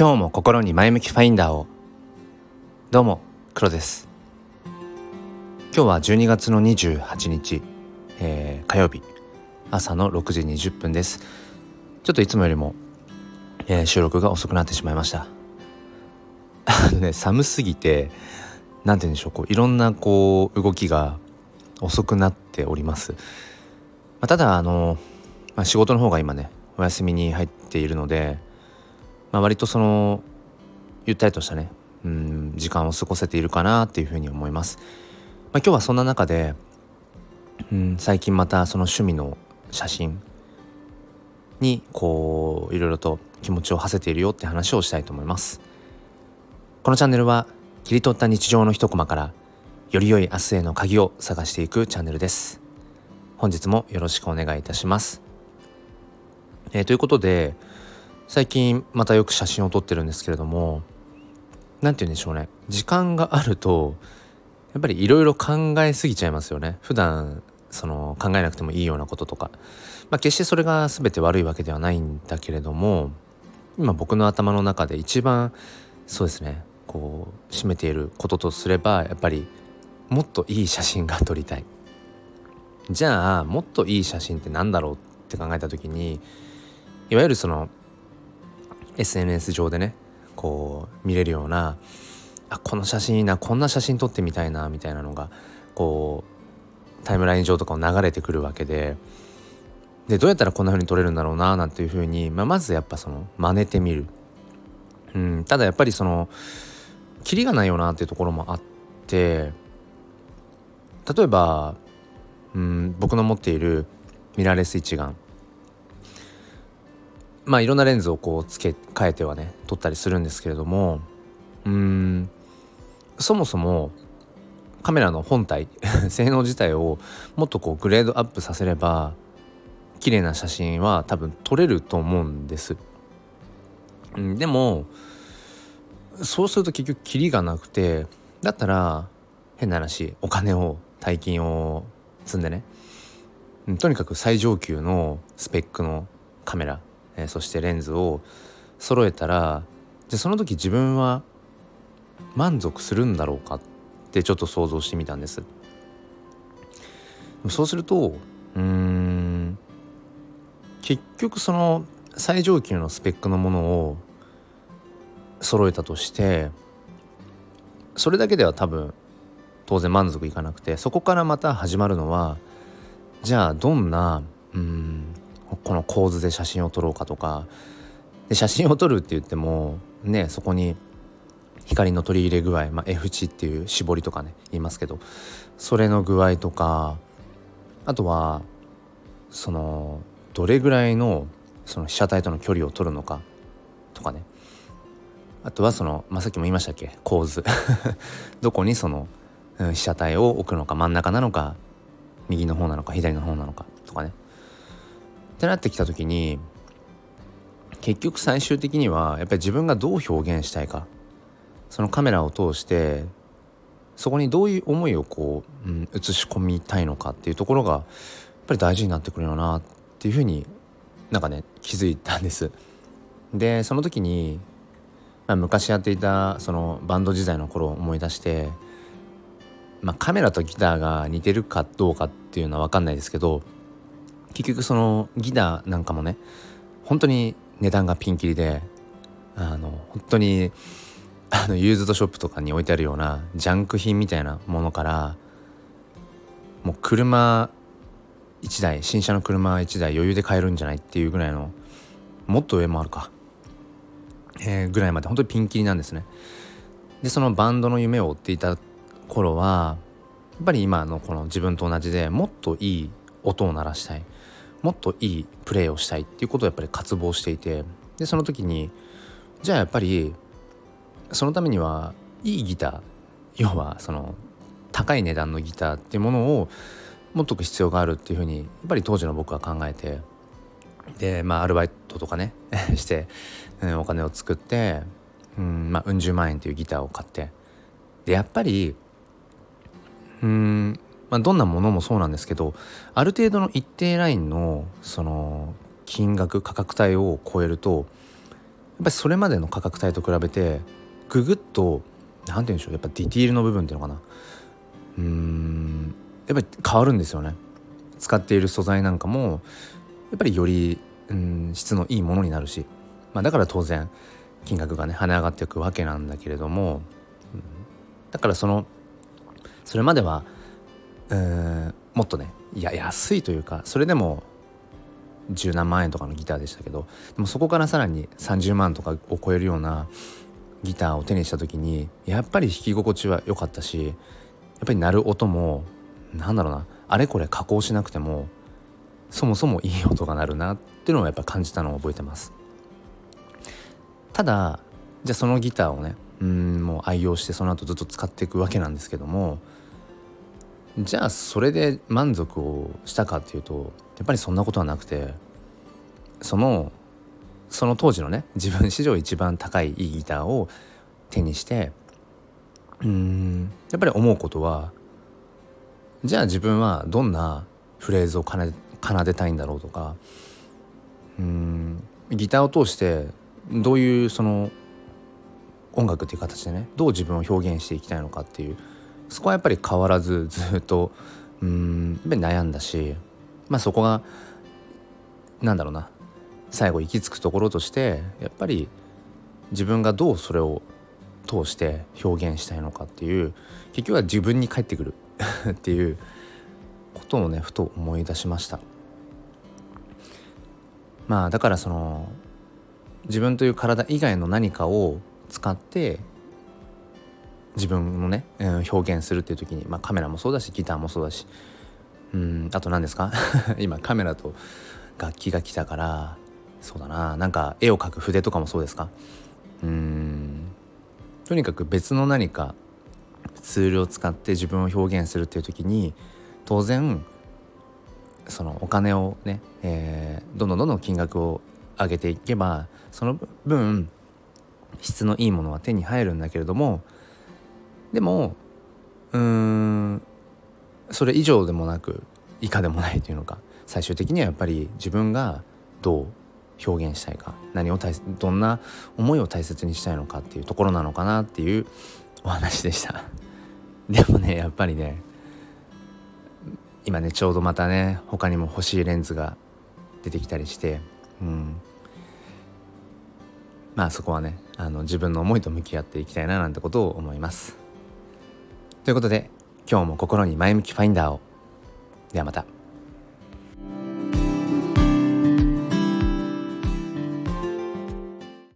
今日も心に前向きファインダーを。どうも黒です。今日は12月の28日、えー、火曜日朝の6時20分です。ちょっといつもよりも、えー、収録が遅くなってしまいました。あ のね寒すぎて何て言うんでしょうこういろんなこう動きが遅くなっております、まあ、ただあの、まあ、仕事の方が今ねお休みに入っているので、まあ、割とそのゆったりとしたねうん時間を過ごせているかなっていうふうに思います、まあ、今日はそんな中でうん最近またその趣味の写真にこういろいろと気持ちを馳せているよって話をしたいと思います。このチャンネルは切り取った日常の一コマからより良い明日への鍵を探していくチャンネルです。本日もよろしくお願いいたします。えー、ということで最近またよく写真を撮ってるんですけれども何て言うんでしょうね。時間があるとやっぱりいろいろ考えすぎちゃいますよね。普段その考えなくてもいいようなこととか、まあ、決してそれが全て悪いわけではないんだけれども今僕の頭の中で一番そうですねこう占めていることとすればやっぱりもっといい写真が撮りたい。じゃあもっといい写真って何だろうって考えた時にいわゆるその SNS 上でねこう見れるようなあこの写真いいなこんな写真撮ってみたいなみたいなのがこうタイムライン上とかを流れてくるわけででどうやったらこんな風に撮れるんだろうななんていう風に、まあ、まずやっぱその真似てみる、うん、ただやっぱりそのキリがないよなっていうところもあって例えば、うん、僕の持っているミラーレス一眼。まあいろんなレンズをこう付け替えてはね撮ったりするんですけれどもうんそもそもカメラの本体 性能自体をもっとこうグレードアップさせれば綺麗な写真は多分撮れると思うんです。うん、でもそうすると結局キリがなくてだったら変な話お金を大金を積んでねとにかく最上級のスペックのカメラえー、そしてレンズを揃えたらじゃその時自分は満足するんだろうかってちょっと想像してみたんです。そうするとうん結局その最上級のスペックのものを揃えたとしてそれだけでは多分当然満足いかなくてそこからまた始まるのはじゃあどんなうんこの構図で写真を撮ろうかとか。で写真を撮るって言ってもねそこに光の取り入れ具合、まあ、F 値っていう絞りとかね言いますけど。それの具合とかあとはそのどれぐらいのその被写体との距離を取るのかとかね。あとはその、まあ、さっきも言いましたっけ？構図。どこにその、うん、被写体を置くのか真ん中なのか右の方なのか左の方なのかとかね。ってなってきた時に結局最終的にはやっぱり自分がどう表現したいかそのカメラを通してそこにどういう思いをこう、うん、映し込みたいのかっていうところがやっぱり大事になってくるよなっていうふうになんかね気づいたんです。でその時に、まあ、昔やっていたそのバンド時代の頃を思い出して、まあ、カメラとギターが似てるかどうかっていうのは分かんないですけど結局そのギターなんかもね本当に値段がピンキリであの本当にあのユーズドショップとかに置いてあるようなジャンク品みたいなものからもう車1台新車の車1台余裕で買えるんじゃないっていうぐらいのもっと上もあるか、えー、ぐらいまで。本当にピンキリなんですね。でそのバンドの夢を追っていた頃はやっぱり今のこの自分と同じでもっといい音を鳴らしたい。もっといいプレーをしたいっていうことをやっぱり渇望していてでその時にじゃあやっぱりそのためにはいいギター要はその高い値段のギターっていうものを持っとく必要があるっていうふうにやっぱり当時の僕は考えてでまあアルバイトとかね して、うん、お金を作ってうんまあうん十万円っていうギターを買ってでやっぱりうんまあ、どんなものもそうなんですけどある程度の一定ラインのその金額価格帯を超えるとやっぱりそれまでの価格帯と比べてぐぐっと何て言うんでしょうやっぱディティールの部分っていうのかな。うーんやっぱり変わるんですよね。使っている素材なんかもやっぱりよりうん質のいいものになるし、まあ、だから当然金額がね跳ね上がっていくわけなんだけれども、うん、だからそのそれまではうんもっとねいや安いというかそれでも十何万円とかのギターでしたけどでもそこからさらに30万とかを超えるようなギターを手にした時にやっぱり弾き心地は良かったしやっぱり鳴る音もなんだろうなあれこれ加工しなくてもそもそもいい音が鳴るなっていうのをやっぱ感じたのを覚えてます。ただじゃあそのギターをねうんもう愛用してその後ずっと使っていくわけなんですけどもじゃあそれで満足をしたかっていうとやっぱりそんなことはなくてそのその当時のね自分史上一番高いいいギターを手にしてうんやっぱり思うことはじゃあ自分はどんなフレーズを奏でたいんだろうとかうんギターを通してどういうその音楽っていう形でねどう自分を表現していきたいのかっていうそこはやっぱり変わらず ずっとうん悩んだしまあそこがなんだろうな最後行き着くところとしてやっぱり自分がどうそれを通して表現したいのかっていう結局は自分に返ってくる っていうことをねふと思い出しました。まあだからその自分という体以外の何かを使って自分のね、うん、表現するっていう時に、まあ、カメラもそうだしギターもそうだし。うんあと何ですか？今カメラと楽器が来たからそうだな。なんか絵を描く筆とかもそうですか？うん。とにかく別の何かツールを使って自分を表現するっていう時に当然そのお金をね、えー、どんどんどんどん金額を上げていけばその分質のいいものは手に入るんだけれどもでもうーんそれ以上でもなく以下でもないというのか最終的にはやっぱり自分がどう表現したいか何を大どんな思いを大切にしたいのかっていうところなのかなっていうお話でした。でもねやっぱりね今ねちょうどまたね他にも欲しいレンズが出てきたりしてうん。まあそこはねあの自分の思いと向き合っていきたいななんてことを思います。ということで今日も心に前向きファインダーをではまた。